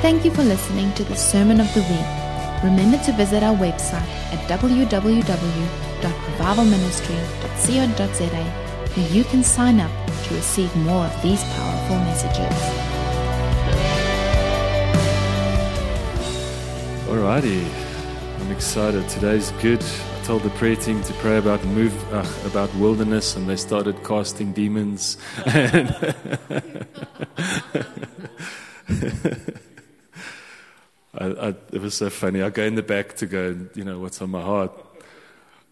Thank you for listening to the Sermon of the Week. Remember to visit our website at www.revivalministry.co.za where you can sign up to receive more of these powerful messages. Alrighty, I'm excited. Today's good. I told the prayer team to pray about move uh, about wilderness, and they started casting demons. I, I, it was so funny. I go in the back to go, you know, what's on my heart.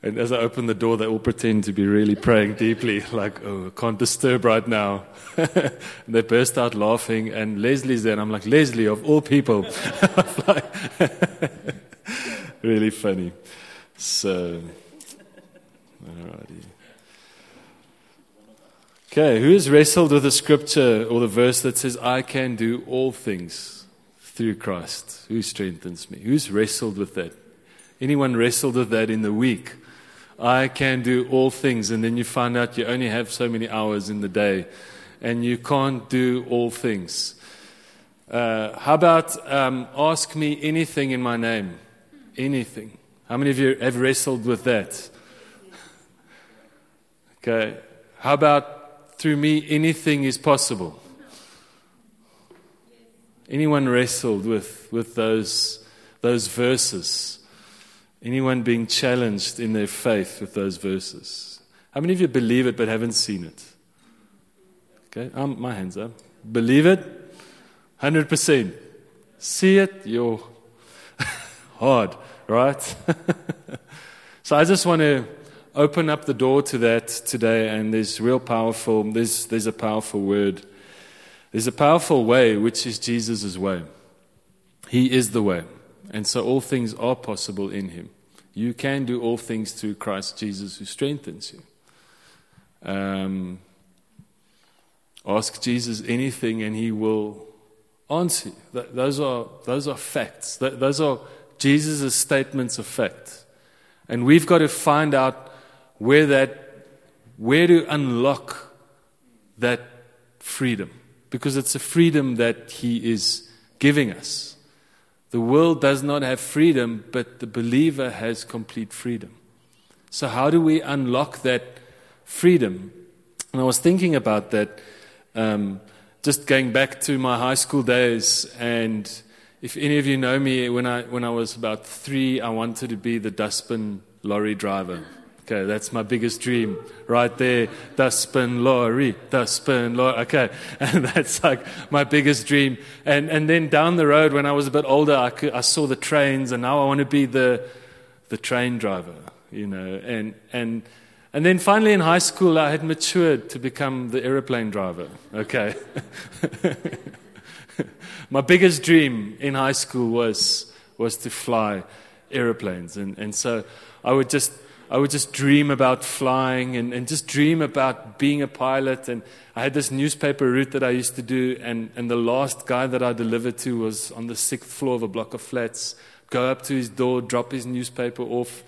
And as I open the door, they all pretend to be really praying deeply, like, oh, I can't disturb right now. and they burst out laughing, and Leslie's there, and I'm like, Leslie, of all people. really funny. So, alrighty. Okay, who has wrestled with the scripture or the verse that says, I can do all things through Christ who strengthens me? Who's wrestled with that? Anyone wrestled with that in the week? I can do all things, and then you find out you only have so many hours in the day, and you can't do all things. Uh, how about um, ask me anything in my name? Anything. How many of you have wrestled with that? Okay. How about through me anything is possible? Anyone wrestled with, with those, those verses? Anyone being challenged in their faith with those verses? How many of you believe it but haven't seen it? Okay, um, my hands up. Believe it? 100%. See it? You're hard, right? so I just want to open up the door to that today, and there's real powerful, there's, there's a powerful word. There's a powerful way, which is Jesus' way. He is the way. And so all things are possible in him. You can do all things through Christ Jesus who strengthens you. Um, ask Jesus anything and he will answer you. Those are, those are facts. Those are Jesus' statements of fact. And we've got to find out where that, where to unlock that freedom. Because it's a freedom that he is giving us. The world does not have freedom, but the believer has complete freedom. So, how do we unlock that freedom? And I was thinking about that, um, just going back to my high school days. And if any of you know me, when I, when I was about three, I wanted to be the dustbin lorry driver. Okay, that's my biggest dream right there. Dustbin lorry, dustbin lorry. Okay, and that's like my biggest dream. And and then down the road, when I was a bit older, I, could, I saw the trains, and now I want to be the the train driver. You know, and and and then finally in high school, I had matured to become the aeroplane driver. Okay. my biggest dream in high school was was to fly aeroplanes, and and so I would just I would just dream about flying and, and just dream about being a pilot. And I had this newspaper route that I used to do, and, and the last guy that I delivered to was on the sixth floor of a block of flats. Go up to his door, drop his newspaper off,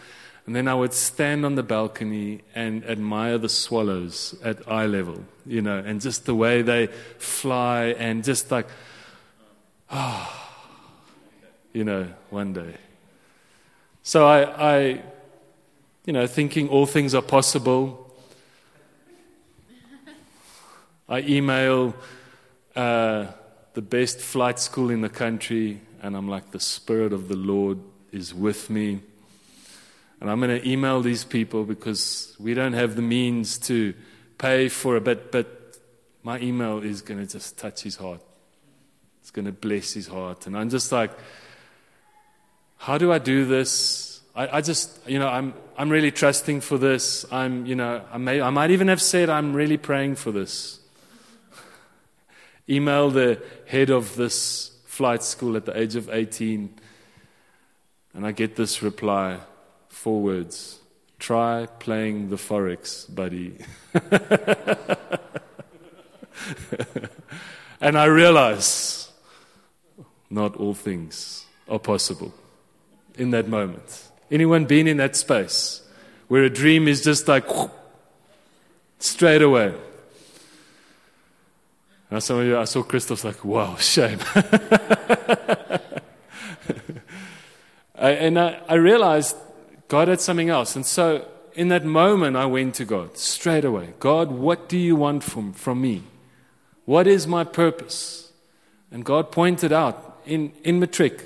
and then I would stand on the balcony and admire the swallows at eye level, you know, and just the way they fly, and just like, ah, oh, you know, one day. So I, I you know, thinking all things are possible. I email uh, the best flight school in the country, and I'm like, the Spirit of the Lord is with me. And I'm going to email these people because we don't have the means to pay for a bit, but my email is going to just touch his heart. It's going to bless his heart. And I'm just like, how do I do this? I, I, just, you know, I'm, I'm really trusting for this. I'm, you know, I, may, I might even have said I'm really praying for this. Email the head of this flight school at the age of 18, and I get this reply four words try playing the Forex, buddy. and I realize not all things are possible in that moment. Anyone been in that space where a dream is just like whoop, straight away? Now some of you, I saw Christoph's like, wow, shame. I, and I, I realized God had something else. And so in that moment, I went to God straight away. God, what do you want from, from me? What is my purpose? And God pointed out in, in Matric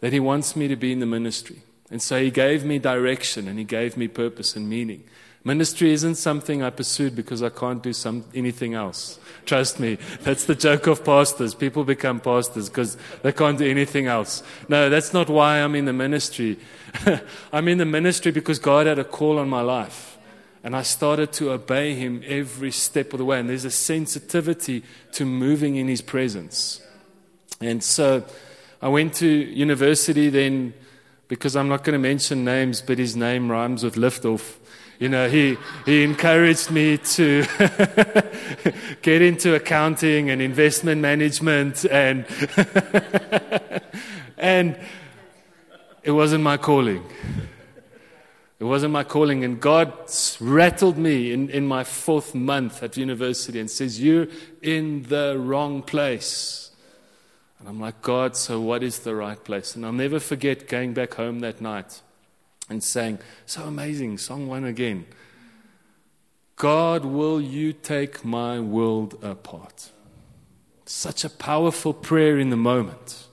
that He wants me to be in the ministry. And so He gave me direction and He gave me purpose and meaning. Ministry isn't something I pursued because I can't do some, anything else. Trust me, that's the joke of pastors. People become pastors because they can't do anything else. No, that's not why I'm in the ministry. I'm in the ministry because God had a call on my life. And I started to obey Him every step of the way. And there's a sensitivity to moving in His presence. And so I went to university then because I'm not going to mention names, but his name rhymes with liftoff. You know, he, he encouraged me to get into accounting and investment management, and, and it wasn't my calling. It wasn't my calling. And God rattled me in, in my fourth month at university and says, You're in the wrong place. And I'm like, God, so what is the right place? And I'll never forget going back home that night and saying, So amazing, song one again. God, will you take my world apart? Such a powerful prayer in the moment.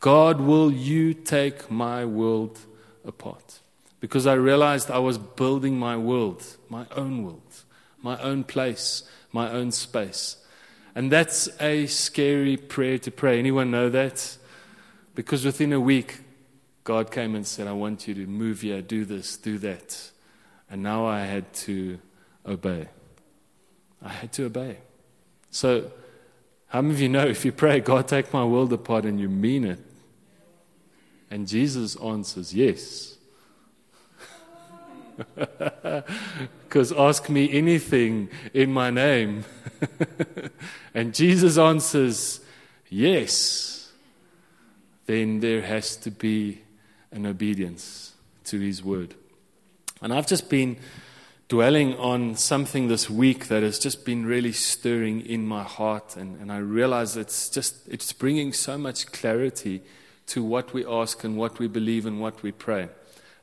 God, will you take my world apart? Because I realized I was building my world, my own world, my own place, my own space. And that's a scary prayer to pray. Anyone know that? Because within a week, God came and said, I want you to move here, do this, do that. And now I had to obey. I had to obey. So, how many of you know if you pray, God, take my world apart, and you mean it? And Jesus answers, yes. Because ask me anything in my name. and Jesus answers, yes. Then there has to be an obedience to His word. And I've just been dwelling on something this week that has just been really stirring in my heart, and, and I realize it's just it's bringing so much clarity to what we ask and what we believe and what we pray.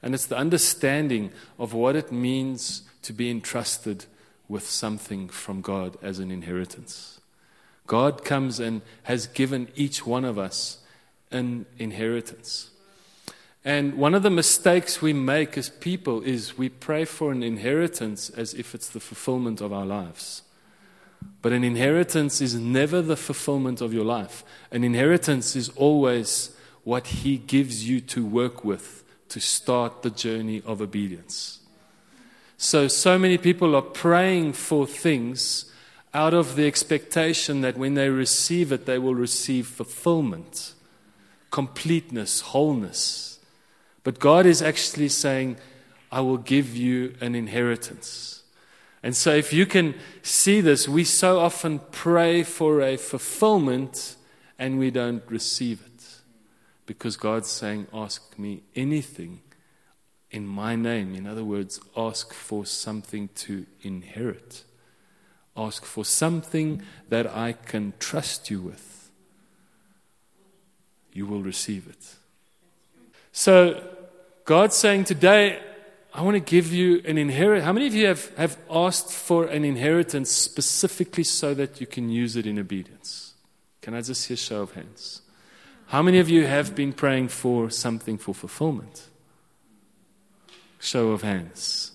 And it's the understanding of what it means to be entrusted with something from God as an inheritance. God comes and has given each one of us an inheritance. And one of the mistakes we make as people is we pray for an inheritance as if it's the fulfillment of our lives. But an inheritance is never the fulfillment of your life. An inheritance is always what He gives you to work with to start the journey of obedience. So, so many people are praying for things out of the expectation that when they receive it, they will receive fulfillment, completeness, wholeness. But God is actually saying, I will give you an inheritance. And so, if you can see this, we so often pray for a fulfillment and we don't receive it. Because God's saying, Ask me anything in my name. In other words, ask for something to inherit. Ask for something that I can trust you with. You will receive it. So God's saying today, I want to give you an inheritance. How many of you have, have asked for an inheritance specifically so that you can use it in obedience? Can I just see a show of hands? How many of you have been praying for something for fulfillment? Show of hands.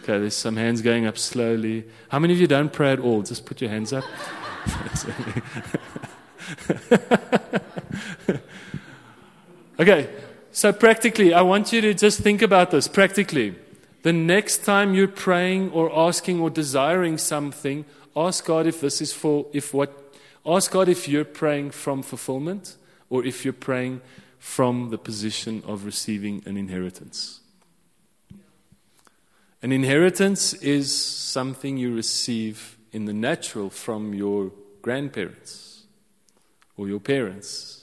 Okay, there's some hands going up slowly. How many of you don't pray at all? Just put your hands up. okay, so, practically, I want you to just think about this practically. The next time you're praying or asking or desiring something, ask God if this is for, if what, ask God if you're praying from fulfillment or if you're praying from the position of receiving an inheritance. An inheritance is something you receive in the natural from your grandparents or your parents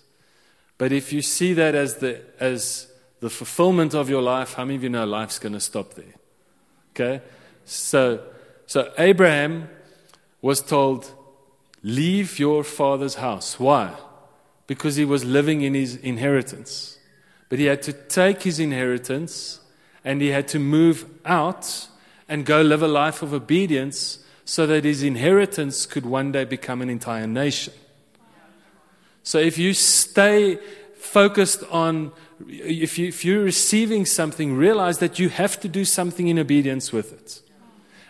but if you see that as the, as the fulfillment of your life, how many of you know life's going to stop there? Okay? So, so Abraham was told, Leave your father's house. Why? Because he was living in his inheritance. But he had to take his inheritance and he had to move out and go live a life of obedience so that his inheritance could one day become an entire nation. So if you stay focused on, if, you, if you're receiving something, realize that you have to do something in obedience with it.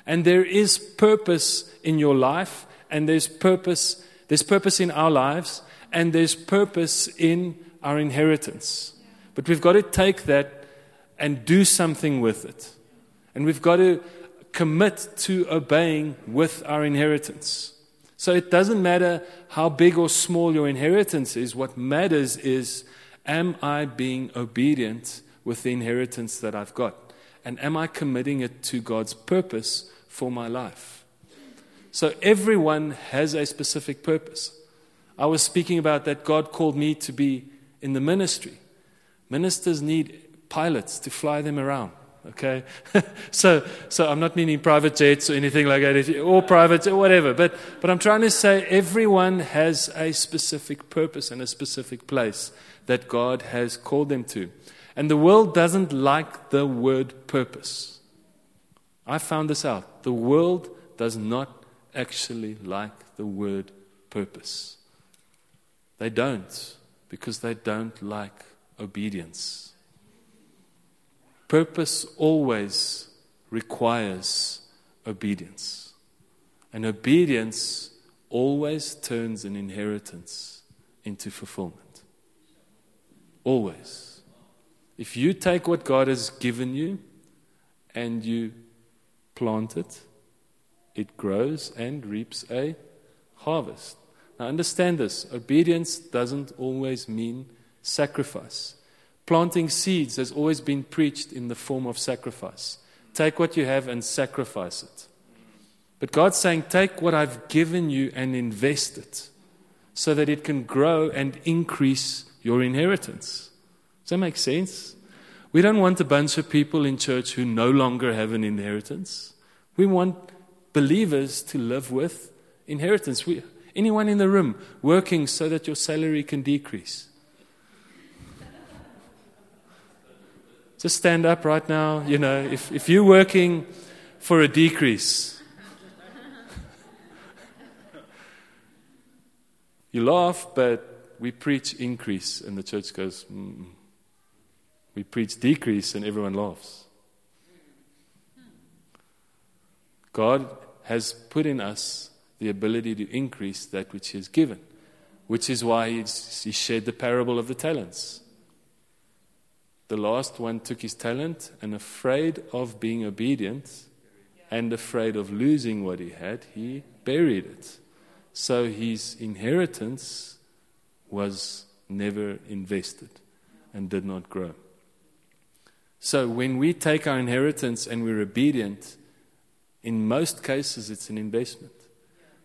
And there is purpose in your life, and there's purpose, there's purpose in our lives, and there's purpose in our inheritance. But we've got to take that and do something with it. And we've got to commit to obeying with our inheritance. So it doesn't matter how big or small your inheritance is, what matters is am I being obedient with the inheritance that I've got? And am I committing it to God's purpose for my life? So everyone has a specific purpose. I was speaking about that God called me to be in the ministry. Ministers need pilots to fly them around. Okay, so so I'm not meaning private jets or anything like that, or private or whatever. But but I'm trying to say everyone has a specific purpose and a specific place that God has called them to, and the world doesn't like the word purpose. I found this out. The world does not actually like the word purpose. They don't because they don't like obedience. Purpose always requires obedience. And obedience always turns an inheritance into fulfillment. Always. If you take what God has given you and you plant it, it grows and reaps a harvest. Now, understand this obedience doesn't always mean sacrifice. Planting seeds has always been preached in the form of sacrifice. Take what you have and sacrifice it. But God's saying, take what I've given you and invest it so that it can grow and increase your inheritance. Does that make sense? We don't want a bunch of people in church who no longer have an inheritance. We want believers to live with inheritance. We, anyone in the room working so that your salary can decrease? Just stand up right now. You know, if, if you're working for a decrease, you laugh, but we preach increase, and the church goes, mm. We preach decrease, and everyone laughs. God has put in us the ability to increase that which He has given, which is why He shared the parable of the talents. The last one took his talent and, afraid of being obedient and afraid of losing what he had, he buried it. So his inheritance was never invested and did not grow. So when we take our inheritance and we're obedient, in most cases it's an investment.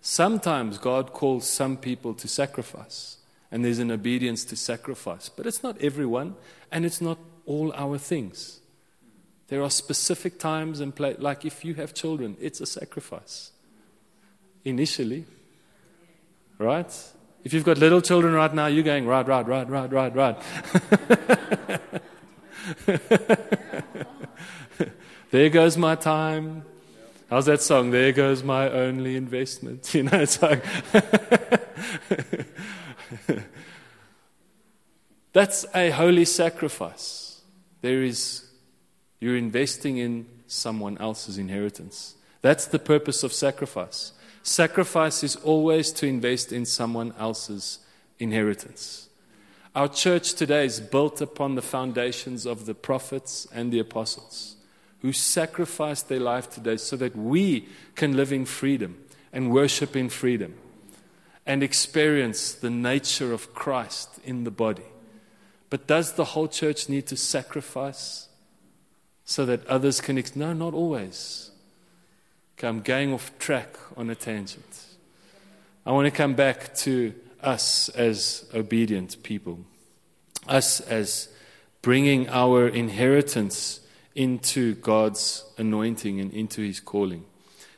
Sometimes God calls some people to sacrifice, and there's an obedience to sacrifice, but it's not everyone, and it's not all our things. There are specific times and places, like if you have children, it's a sacrifice. Initially, right? If you've got little children right now, you're going, right, right, right, right, right, right. there goes my time. How's that song? There goes my only investment. You know, it's like. That's a holy sacrifice. There is, you're investing in someone else's inheritance. That's the purpose of sacrifice. Sacrifice is always to invest in someone else's inheritance. Our church today is built upon the foundations of the prophets and the apostles who sacrificed their life today so that we can live in freedom and worship in freedom and experience the nature of Christ in the body. But does the whole church need to sacrifice so that others can? Ex- no, not always. Okay, I'm going off track on a tangent. I want to come back to us as obedient people, us as bringing our inheritance into God's anointing and into His calling.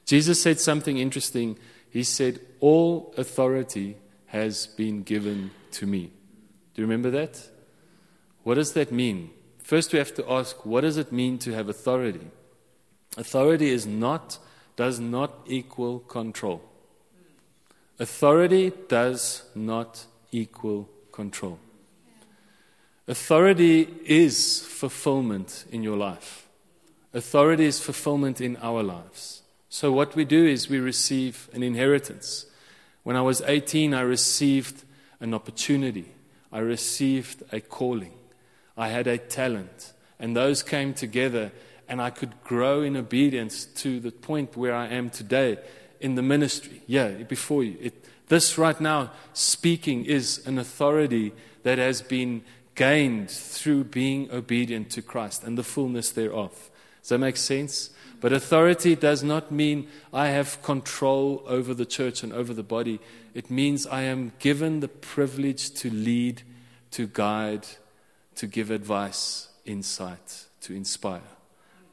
Jesus said something interesting. He said, All authority has been given to me. Do you remember that? What does that mean? First, we have to ask what does it mean to have authority? Authority is not, does not equal control. Authority does not equal control. Authority is fulfillment in your life. Authority is fulfillment in our lives. So, what we do is we receive an inheritance. When I was 18, I received an opportunity, I received a calling, I had a talent, and those came together, and I could grow in obedience to the point where I am today in the ministry. Yeah, before you. It, this right now, speaking, is an authority that has been gained through being obedient to Christ and the fullness thereof. Does that make sense? But authority does not mean I have control over the church and over the body. It means I am given the privilege to lead, to guide, to give advice, insight, to inspire.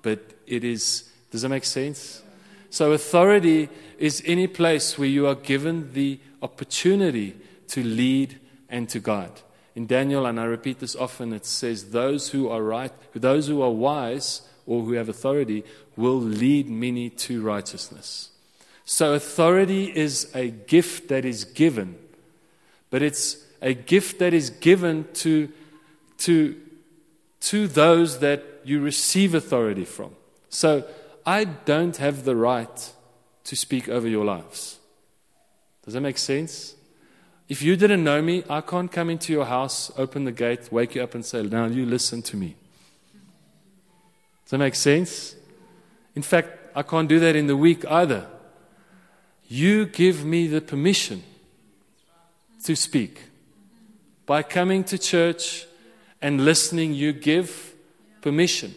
But it is, does that make sense? So, authority is any place where you are given the opportunity to lead and to guide. In Daniel, and I repeat this often, it says, Those who are right, those who are wise or who have authority will lead many to righteousness. So, authority is a gift that is given, but it's a gift that is given to, to, to those that you receive authority from. So, I don't have the right to speak over your lives. Does that make sense? If you didn't know me, I can't come into your house, open the gate, wake you up, and say, Now you listen to me. Does that make sense? In fact, I can't do that in the week either. You give me the permission to speak. By coming to church and listening, you give permission.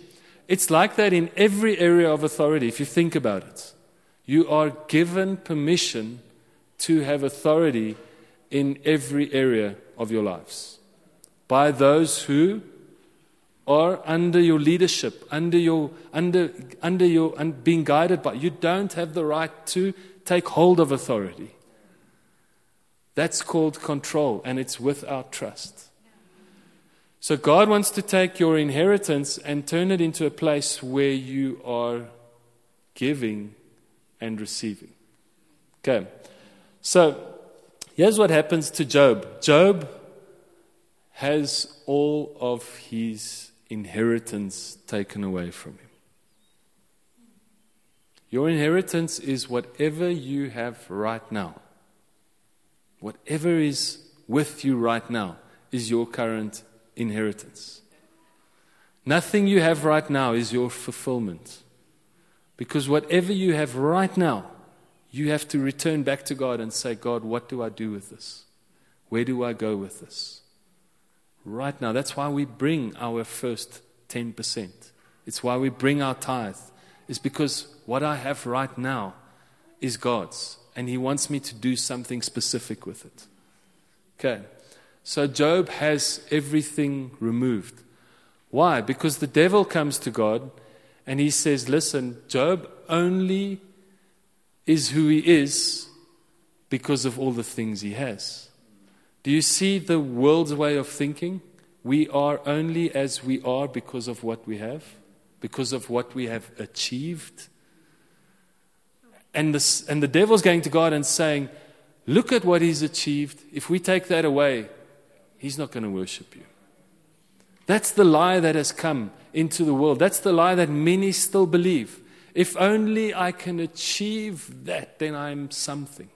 It's like that in every area of authority, if you think about it. You are given permission to have authority in every area of your lives by those who are under your leadership, under your, under, under your, and being guided by. You don't have the right to take hold of authority. That's called control, and it's without trust. So God wants to take your inheritance and turn it into a place where you are giving and receiving. Okay. So Here's what happens to Job Job has all of his inheritance taken away from him. Your inheritance is whatever you have right now. Whatever is with you right now is your current inheritance. Nothing you have right now is your fulfillment. Because whatever you have right now you have to return back to God and say, God, what do I do with this? Where do I go with this? Right now, that's why we bring our first 10%. It's why we bring our tithe. It's because what I have right now is God's, and He wants me to do something specific with it. Okay, so Job has everything removed. Why? Because the devil comes to God and he says, Listen, Job only is who he is because of all the things he has. Do you see the world's way of thinking? We are only as we are because of what we have, because of what we have achieved. And, this, and the devil's going to God and saying, Look at what he's achieved. If we take that away, he's not going to worship you. That's the lie that has come into the world. That's the lie that many still believe. If only I can achieve that, then I'm something.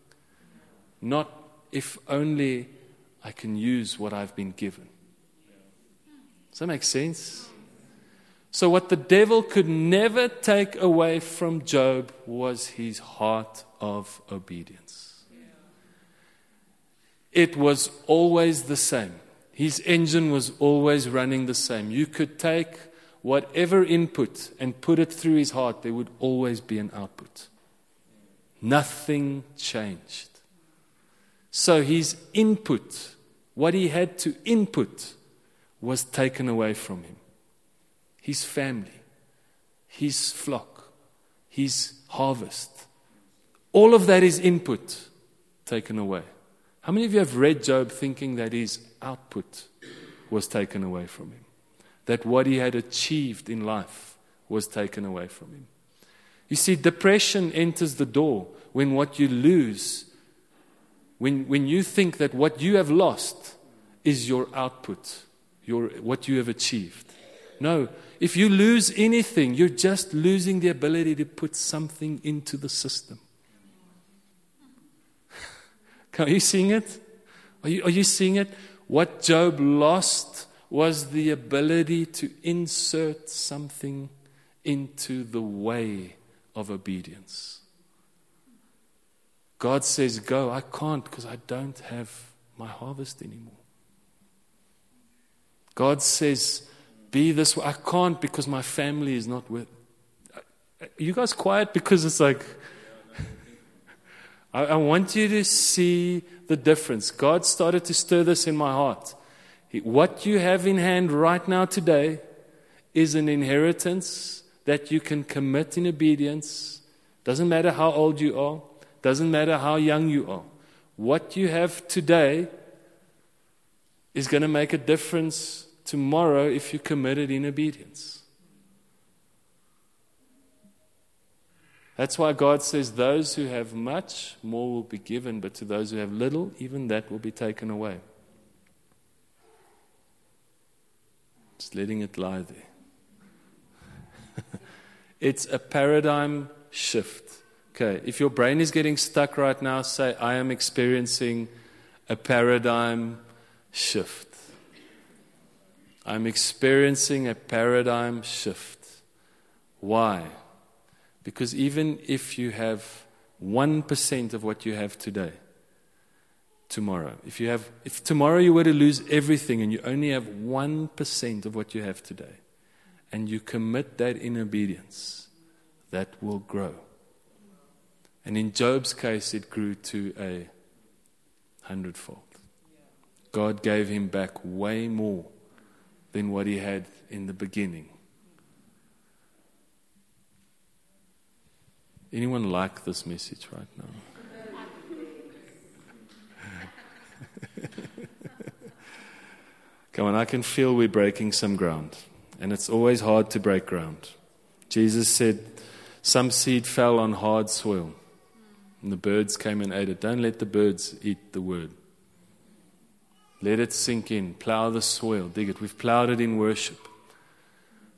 Not if only I can use what I've been given. Does that make sense? So, what the devil could never take away from Job was his heart of obedience. It was always the same. His engine was always running the same. You could take whatever input and put it through his heart, there would always be an output. Nothing changed. So his input, what he had to input, was taken away from him. His family, his flock, his harvest. All of that is input taken away. How many of you have read Job thinking that his output was taken away from him? That what he had achieved in life was taken away from him? You see, depression enters the door when what you lose, when, when you think that what you have lost is your output, your, what you have achieved. No, if you lose anything, you're just losing the ability to put something into the system. Are you seeing it? Are you, are you seeing it? What Job lost was the ability to insert something into the way of obedience. God says, Go. I can't because I don't have my harvest anymore. God says, Be this way. I can't because my family is not with. Are you guys quiet? Because it's like, I, I want you to see the difference. God started to stir this in my heart. What you have in hand right now today is an inheritance that you can commit in obedience. Doesn't matter how old you are, doesn't matter how young you are. What you have today is going to make a difference tomorrow if you commit it in obedience. That's why God says, Those who have much, more will be given, but to those who have little, even that will be taken away. Just letting it lie there. it's a paradigm shift. Okay, if your brain is getting stuck right now, say, I am experiencing a paradigm shift. I'm experiencing a paradigm shift. Why? Because even if you have 1% of what you have today, tomorrow, if, you have, if tomorrow you were to lose everything and you only have 1% of what you have today, and you commit that in obedience, that will grow. And in Job's case, it grew to a hundredfold. God gave him back way more than what he had in the beginning. Anyone like this message right now? Come on, I can feel we're breaking some ground. And it's always hard to break ground. Jesus said, Some seed fell on hard soil, and the birds came and ate it. Don't let the birds eat the word. Let it sink in. Plow the soil, dig it. We've plowed it in worship.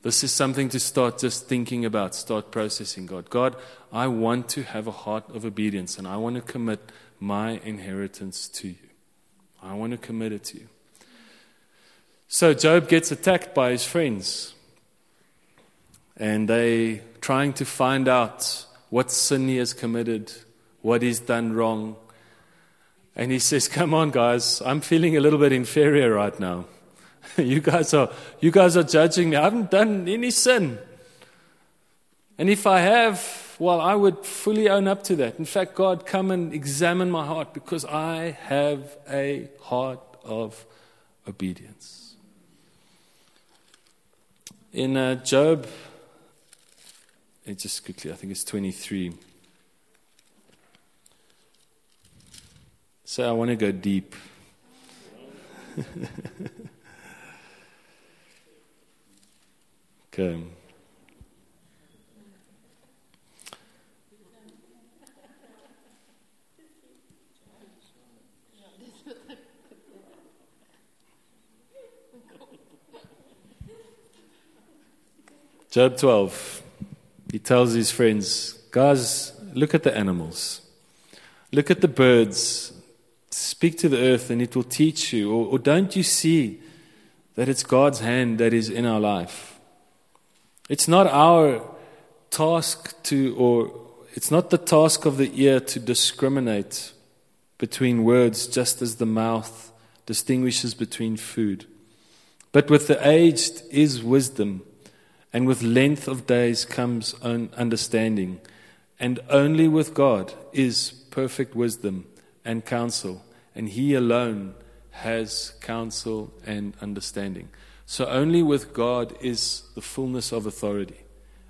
This is something to start just thinking about, start processing God. God, I want to have a heart of obedience and I want to commit my inheritance to you. I want to commit it to you. So Job gets attacked by his friends. And they trying to find out what sin he has committed, what he's done wrong. And he says, Come on, guys, I'm feeling a little bit inferior right now. you guys are you guys are judging me. I haven't done any sin. And if I have, well, I would fully own up to that. In fact, God, come and examine my heart because I have a heart of obedience. In uh, Job, just quickly, I think it's 23. So I want to go deep. Okay. Job 12, he tells his friends, guys, look at the animals. Look at the birds. Speak to the earth and it will teach you. Or, or don't you see that it's God's hand that is in our life? It's not our task to, or it's not the task of the ear to discriminate between words just as the mouth distinguishes between food. But with the aged is wisdom, and with length of days comes understanding. And only with God is perfect wisdom and counsel, and He alone has counsel and understanding. So only with God is the fullness of authority.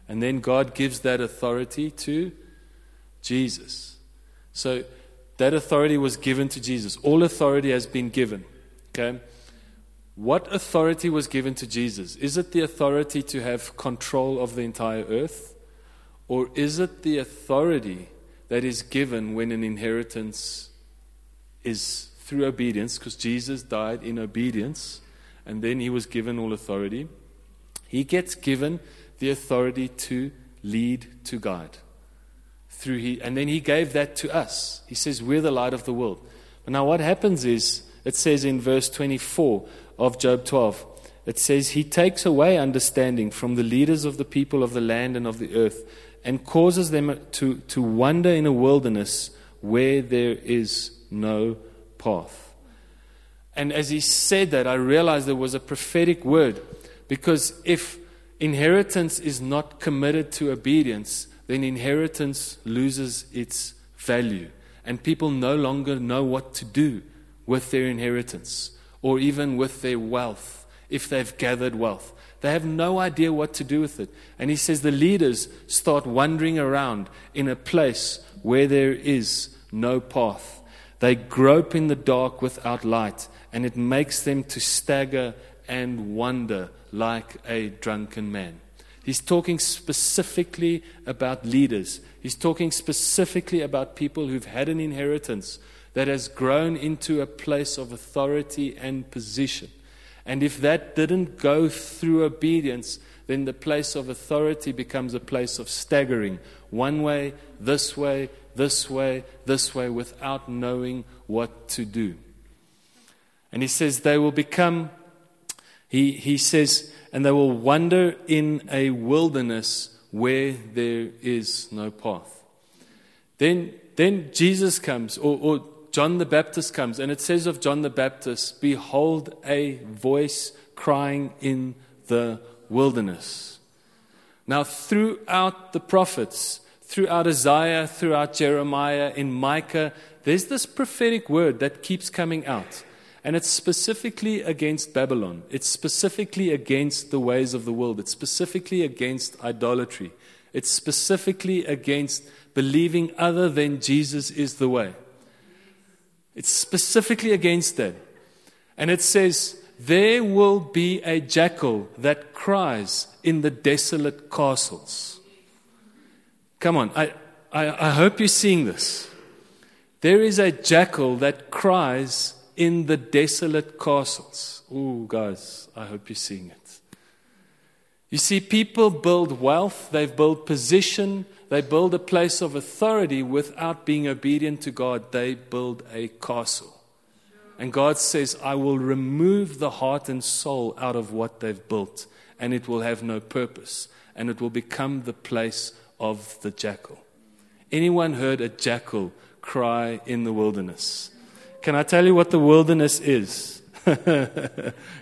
And then God gives that authority to Jesus. So that authority was given to Jesus. All authority has been given. Okay? What authority was given to Jesus? Is it the authority to have control of the entire earth? Or is it the authority that is given when an inheritance is through obedience? Because Jesus died in obedience and then he was given all authority. He gets given the authority to lead, to guide. Through he, and then he gave that to us. He says, We're the light of the world. But now, what happens is, it says in verse 24 of Job 12, it says, He takes away understanding from the leaders of the people of the land and of the earth and causes them to, to wander in a wilderness where there is no path. And as he said that, I realized there was a prophetic word because if inheritance is not committed to obedience, then inheritance loses its value. And people no longer know what to do with their inheritance or even with their wealth if they've gathered wealth. They have no idea what to do with it. And he says the leaders start wandering around in a place where there is no path. They grope in the dark without light, and it makes them to stagger and wonder like a drunken man. He's talking specifically about leaders. He's talking specifically about people who've had an inheritance that has grown into a place of authority and position. And if that didn't go through obedience, then the place of authority becomes a place of staggering one way, this way, this way, this way, without knowing what to do. And he says they will become, he, he says, and they will wander in a wilderness where there is no path. Then, then Jesus comes, or, or John the Baptist comes, and it says of John the Baptist, Behold, a voice crying in the wilderness. Now, throughout the prophets, throughout Isaiah, throughout Jeremiah, in Micah, there's this prophetic word that keeps coming out. And it's specifically against Babylon. It's specifically against the ways of the world. It's specifically against idolatry. It's specifically against believing other than Jesus is the way. It's specifically against that. And it says, There will be a jackal that cries in the desolate castles. Come on, I, I, I hope you're seeing this. There is a jackal that cries in the desolate castles. Oh, guys, I hope you're seeing it. You see, people build wealth, they've built position, they build a place of authority without being obedient to God. They build a castle. And God says, I will remove the heart and soul out of what they've built, and it will have no purpose, and it will become the place of the jackal. Anyone heard a jackal cry in the wilderness? Can I tell you what the wilderness is?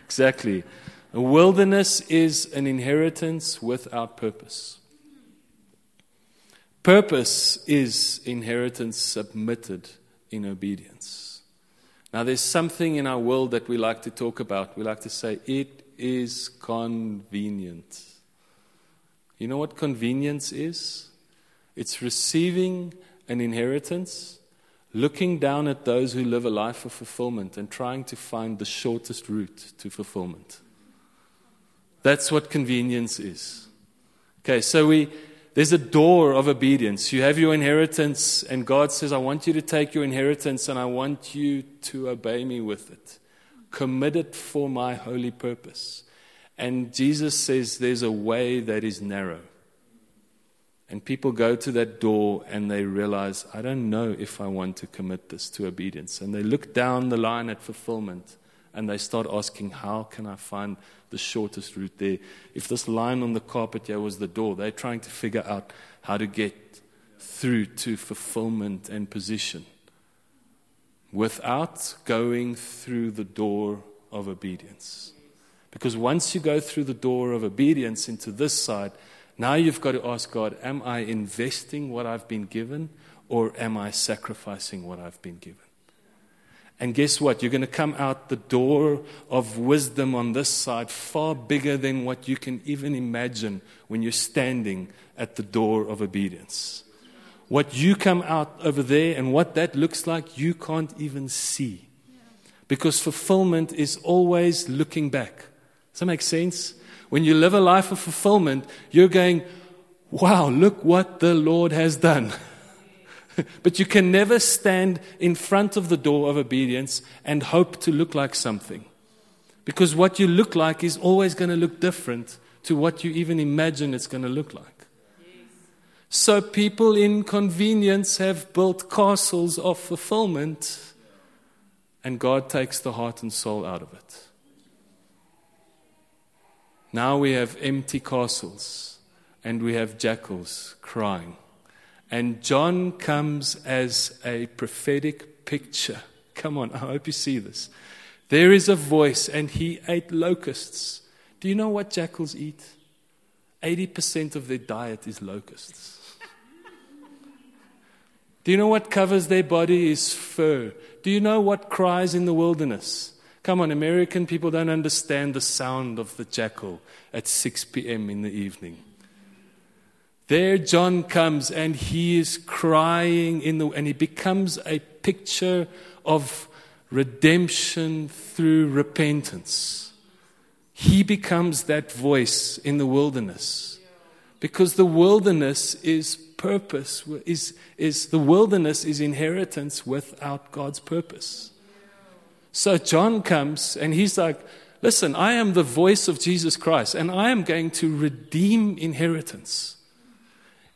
exactly. A wilderness is an inheritance without purpose. Purpose is inheritance submitted in obedience. Now, there's something in our world that we like to talk about. We like to say, it is convenient. You know what convenience is? It's receiving an inheritance looking down at those who live a life of fulfillment and trying to find the shortest route to fulfillment. That's what convenience is. Okay, so we there's a door of obedience. You have your inheritance, and God says, I want you to take your inheritance and I want you to obey me with it. Commit it for my holy purpose. And Jesus says there's a way that is narrow. And people go to that door and they realize, I don't know if I want to commit this to obedience. And they look down the line at fulfillment and they start asking, How can I find the shortest route there? If this line on the carpet here was the door, they're trying to figure out how to get through to fulfillment and position without going through the door of obedience. Because once you go through the door of obedience into this side, now you've got to ask God, am I investing what I've been given or am I sacrificing what I've been given? And guess what? You're going to come out the door of wisdom on this side far bigger than what you can even imagine when you're standing at the door of obedience. what you come out over there and what that looks like, you can't even see. Because fulfillment is always looking back. Does that make sense? When you live a life of fulfillment, you're going, wow, look what the Lord has done. but you can never stand in front of the door of obedience and hope to look like something. Because what you look like is always going to look different to what you even imagine it's going to look like. So people in convenience have built castles of fulfillment, and God takes the heart and soul out of it. Now we have empty castles, and we have jackals crying. And John comes as a prophetic picture. Come on, I hope you see this. There is a voice, and he ate locusts. Do you know what jackals eat? 80% of their diet is locusts. Do you know what covers their body is fur? Do you know what cries in the wilderness? Come on, American people don't understand the sound of the jackal at 6 p.m. in the evening. There, John comes and he is crying in the, and he becomes a picture of redemption through repentance. He becomes that voice in the wilderness because the wilderness is purpose, is, is the wilderness is inheritance without God's purpose. So John comes and he's like, Listen, I am the voice of Jesus Christ, and I am going to redeem inheritance.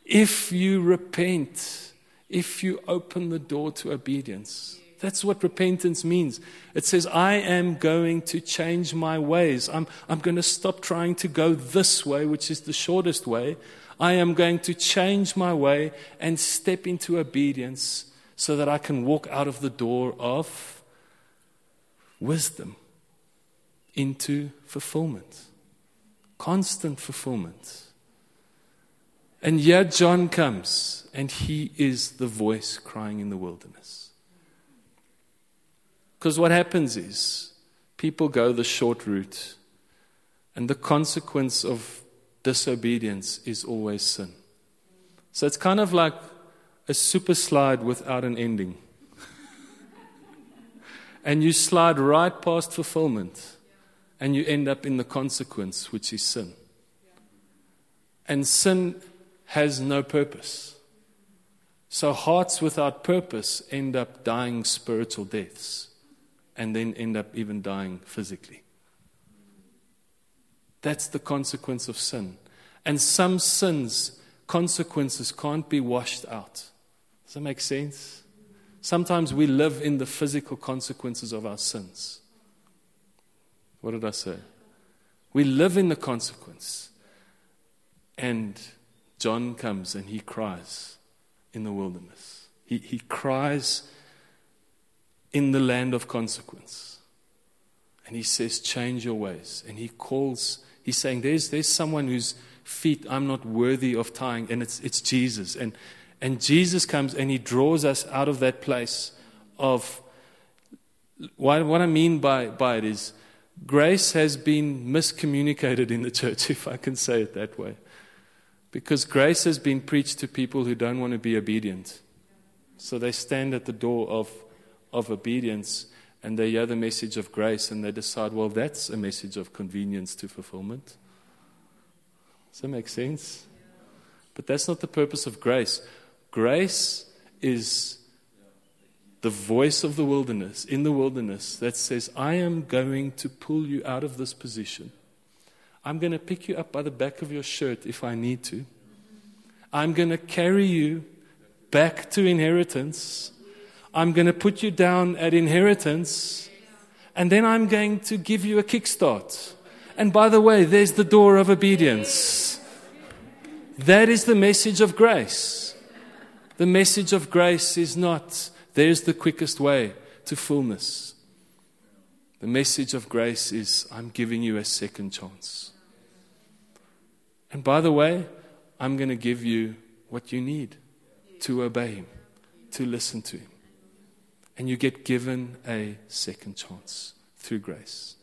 If you repent, if you open the door to obedience, that's what repentance means. It says, I am going to change my ways. I'm, I'm going to stop trying to go this way, which is the shortest way. I am going to change my way and step into obedience so that I can walk out of the door of wisdom into fulfillment, constant fulfillment. And yet, John comes, and he is the voice crying in the wilderness. Because what happens is people go the short route, and the consequence of disobedience is always sin. So it's kind of like a super slide without an ending. and you slide right past fulfillment, and you end up in the consequence, which is sin. And sin has no purpose. So hearts without purpose end up dying spiritual deaths and then end up even dying physically. That's the consequence of sin. And some sins, consequences can't be washed out. Does that make sense? Sometimes we live in the physical consequences of our sins. What did I say? We live in the consequence. And John comes and he cries in the wilderness. He, he cries in the land of consequence. And he says, Change your ways. And he calls, he's saying, There's, there's someone whose feet I'm not worthy of tying, and it's, it's Jesus. And, and Jesus comes and he draws us out of that place of what, what I mean by, by it is grace has been miscommunicated in the church, if I can say it that way. Because grace has been preached to people who don't want to be obedient. So they stand at the door of, of obedience and they hear the message of grace and they decide, well, that's a message of convenience to fulfillment. Does that make sense? But that's not the purpose of grace. Grace is the voice of the wilderness, in the wilderness, that says, I am going to pull you out of this position. I'm going to pick you up by the back of your shirt if I need to. I'm going to carry you back to inheritance. I'm going to put you down at inheritance. And then I'm going to give you a kickstart. And by the way, there's the door of obedience. That is the message of grace. The message of grace is not, there's the quickest way to fullness. The message of grace is, I'm giving you a second chance. And by the way, I'm going to give you what you need to obey Him, to listen to Him. And you get given a second chance through grace.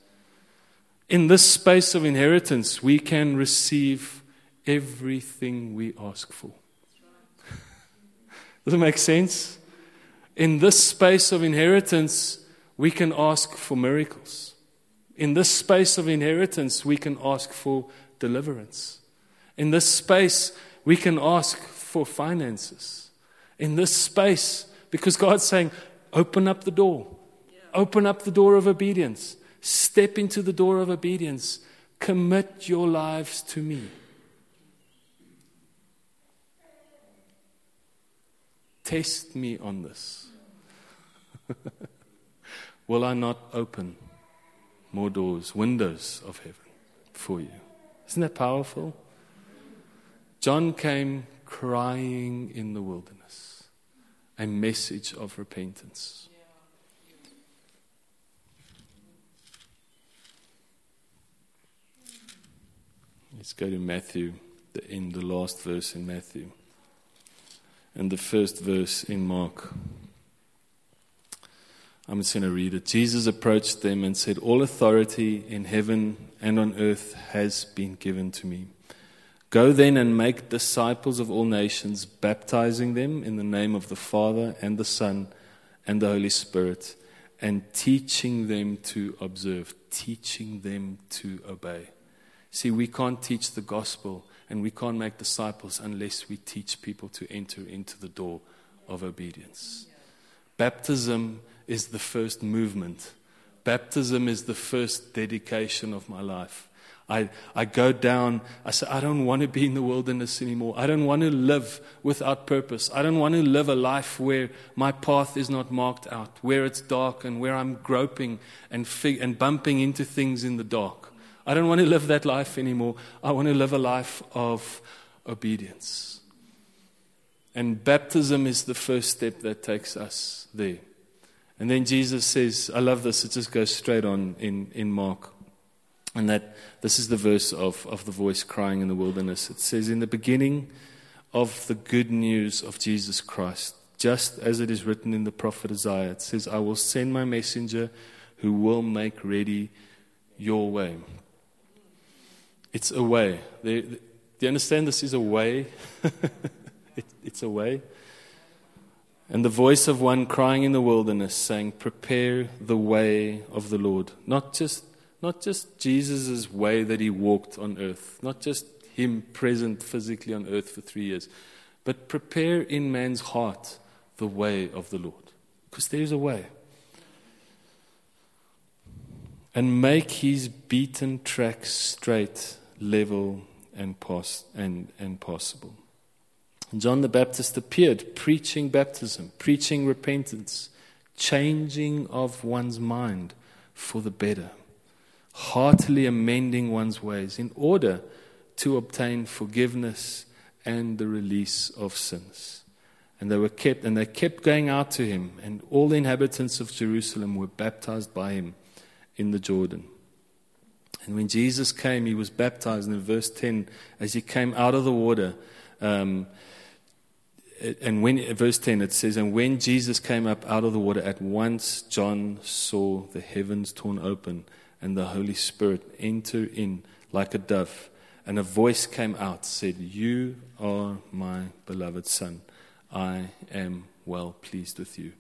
In this space of inheritance, we can receive everything we ask for. Does it make sense? In this space of inheritance, we can ask for miracles. In this space of inheritance, we can ask for deliverance. In this space, we can ask for finances. In this space, because God's saying, open up the door. Open up the door of obedience. Step into the door of obedience. Commit your lives to me. Test me on this. Will I not open more doors, windows of heaven for you? Isn't that powerful? John came crying in the wilderness, a message of repentance. Let's go to Matthew, in the last verse in Matthew, and the first verse in Mark. I'm just going to read it. Jesus approached them and said, All authority in heaven and on earth has been given to me. Go then and make disciples of all nations, baptizing them in the name of the Father and the Son and the Holy Spirit, and teaching them to observe, teaching them to obey. See, we can't teach the gospel and we can't make disciples unless we teach people to enter into the door of obedience. Baptism is the first movement. Baptism is the first dedication of my life. I, I go down, I say, I don't want to be in the wilderness anymore. I don't want to live without purpose. I don't want to live a life where my path is not marked out, where it's dark and where I'm groping and, fig- and bumping into things in the dark. I don't want to live that life anymore. I want to live a life of obedience. And baptism is the first step that takes us there. And then Jesus says, I love this, it just goes straight on in, in Mark. And that this is the verse of, of the voice crying in the wilderness. It says, In the beginning of the good news of Jesus Christ, just as it is written in the prophet Isaiah, it says, I will send my messenger who will make ready your way. It's a way. do you understand this is a way? it, it's a way. And the voice of one crying in the wilderness saying, Prepare the way of the Lord. Not just, not just Jesus' way that he walked on earth, not just him present physically on earth for three years, but prepare in man's heart the way of the Lord. Because there's a way. And make his beaten tracks straight, level, and, pos- and, and possible. John the Baptist appeared preaching baptism, preaching repentance, changing of one's mind for the better, heartily amending one's ways in order to obtain forgiveness and the release of sins. And they were kept and they kept going out to him, and all the inhabitants of Jerusalem were baptized by him in the Jordan. And when Jesus came, he was baptized. And in verse 10, as he came out of the water, um, and when verse 10 it says and when jesus came up out of the water at once john saw the heavens torn open and the holy spirit enter in like a dove. And a voice came out said you are my beloved son. I am well pleased with you.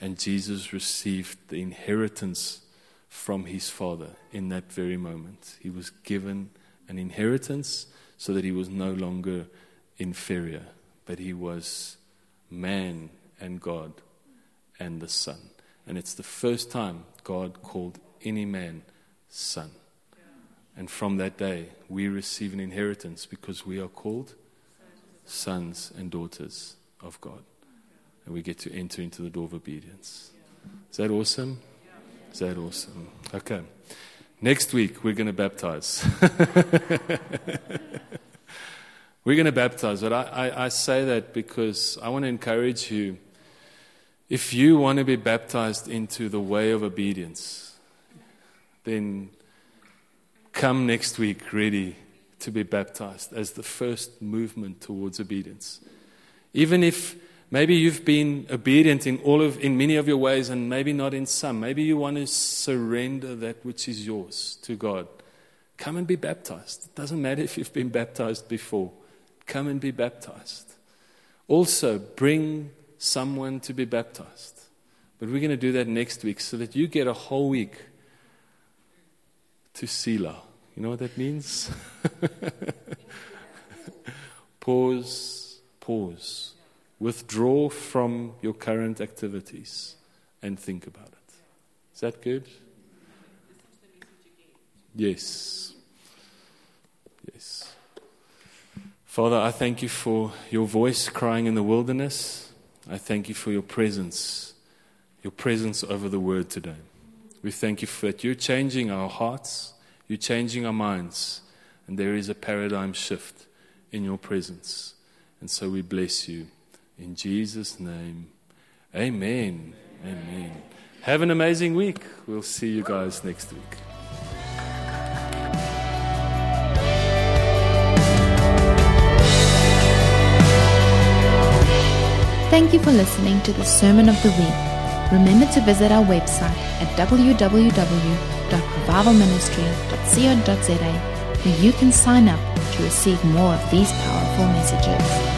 And jesus received the inheritance from his father in that very moment. He was given an inheritance so that he was no longer inferior but he was man and God and the Son. And it's the first time God called any man son. And from that day, we receive an inheritance because we are called sons and daughters of God. And we get to enter into the door of obedience. Is that awesome? Is that awesome? Okay. Next week, we're going to baptize. We're going to baptize, but I, I, I say that because I want to encourage you. If you want to be baptized into the way of obedience, then come next week ready to be baptized as the first movement towards obedience. Even if maybe you've been obedient in all of in many of your ways and maybe not in some, maybe you want to surrender that which is yours to God. Come and be baptized. It doesn't matter if you've been baptized before. Come and be baptized. Also, bring someone to be baptized. But we're going to do that next week so that you get a whole week to Selah. You know what that means? pause, pause. Withdraw from your current activities and think about it. Is that good? Yes. Yes. Father, I thank you for your voice crying in the wilderness. I thank you for your presence, your presence over the word today. We thank you for that you're changing our hearts, you're changing our minds, and there is a paradigm shift in your presence. And so we bless you. In Jesus' name, amen. Amen. Have an amazing week. We'll see you guys next week. Thank you for listening to the Sermon of the Week. Remember to visit our website at www.revivalministry.co.za where you can sign up to receive more of these powerful messages.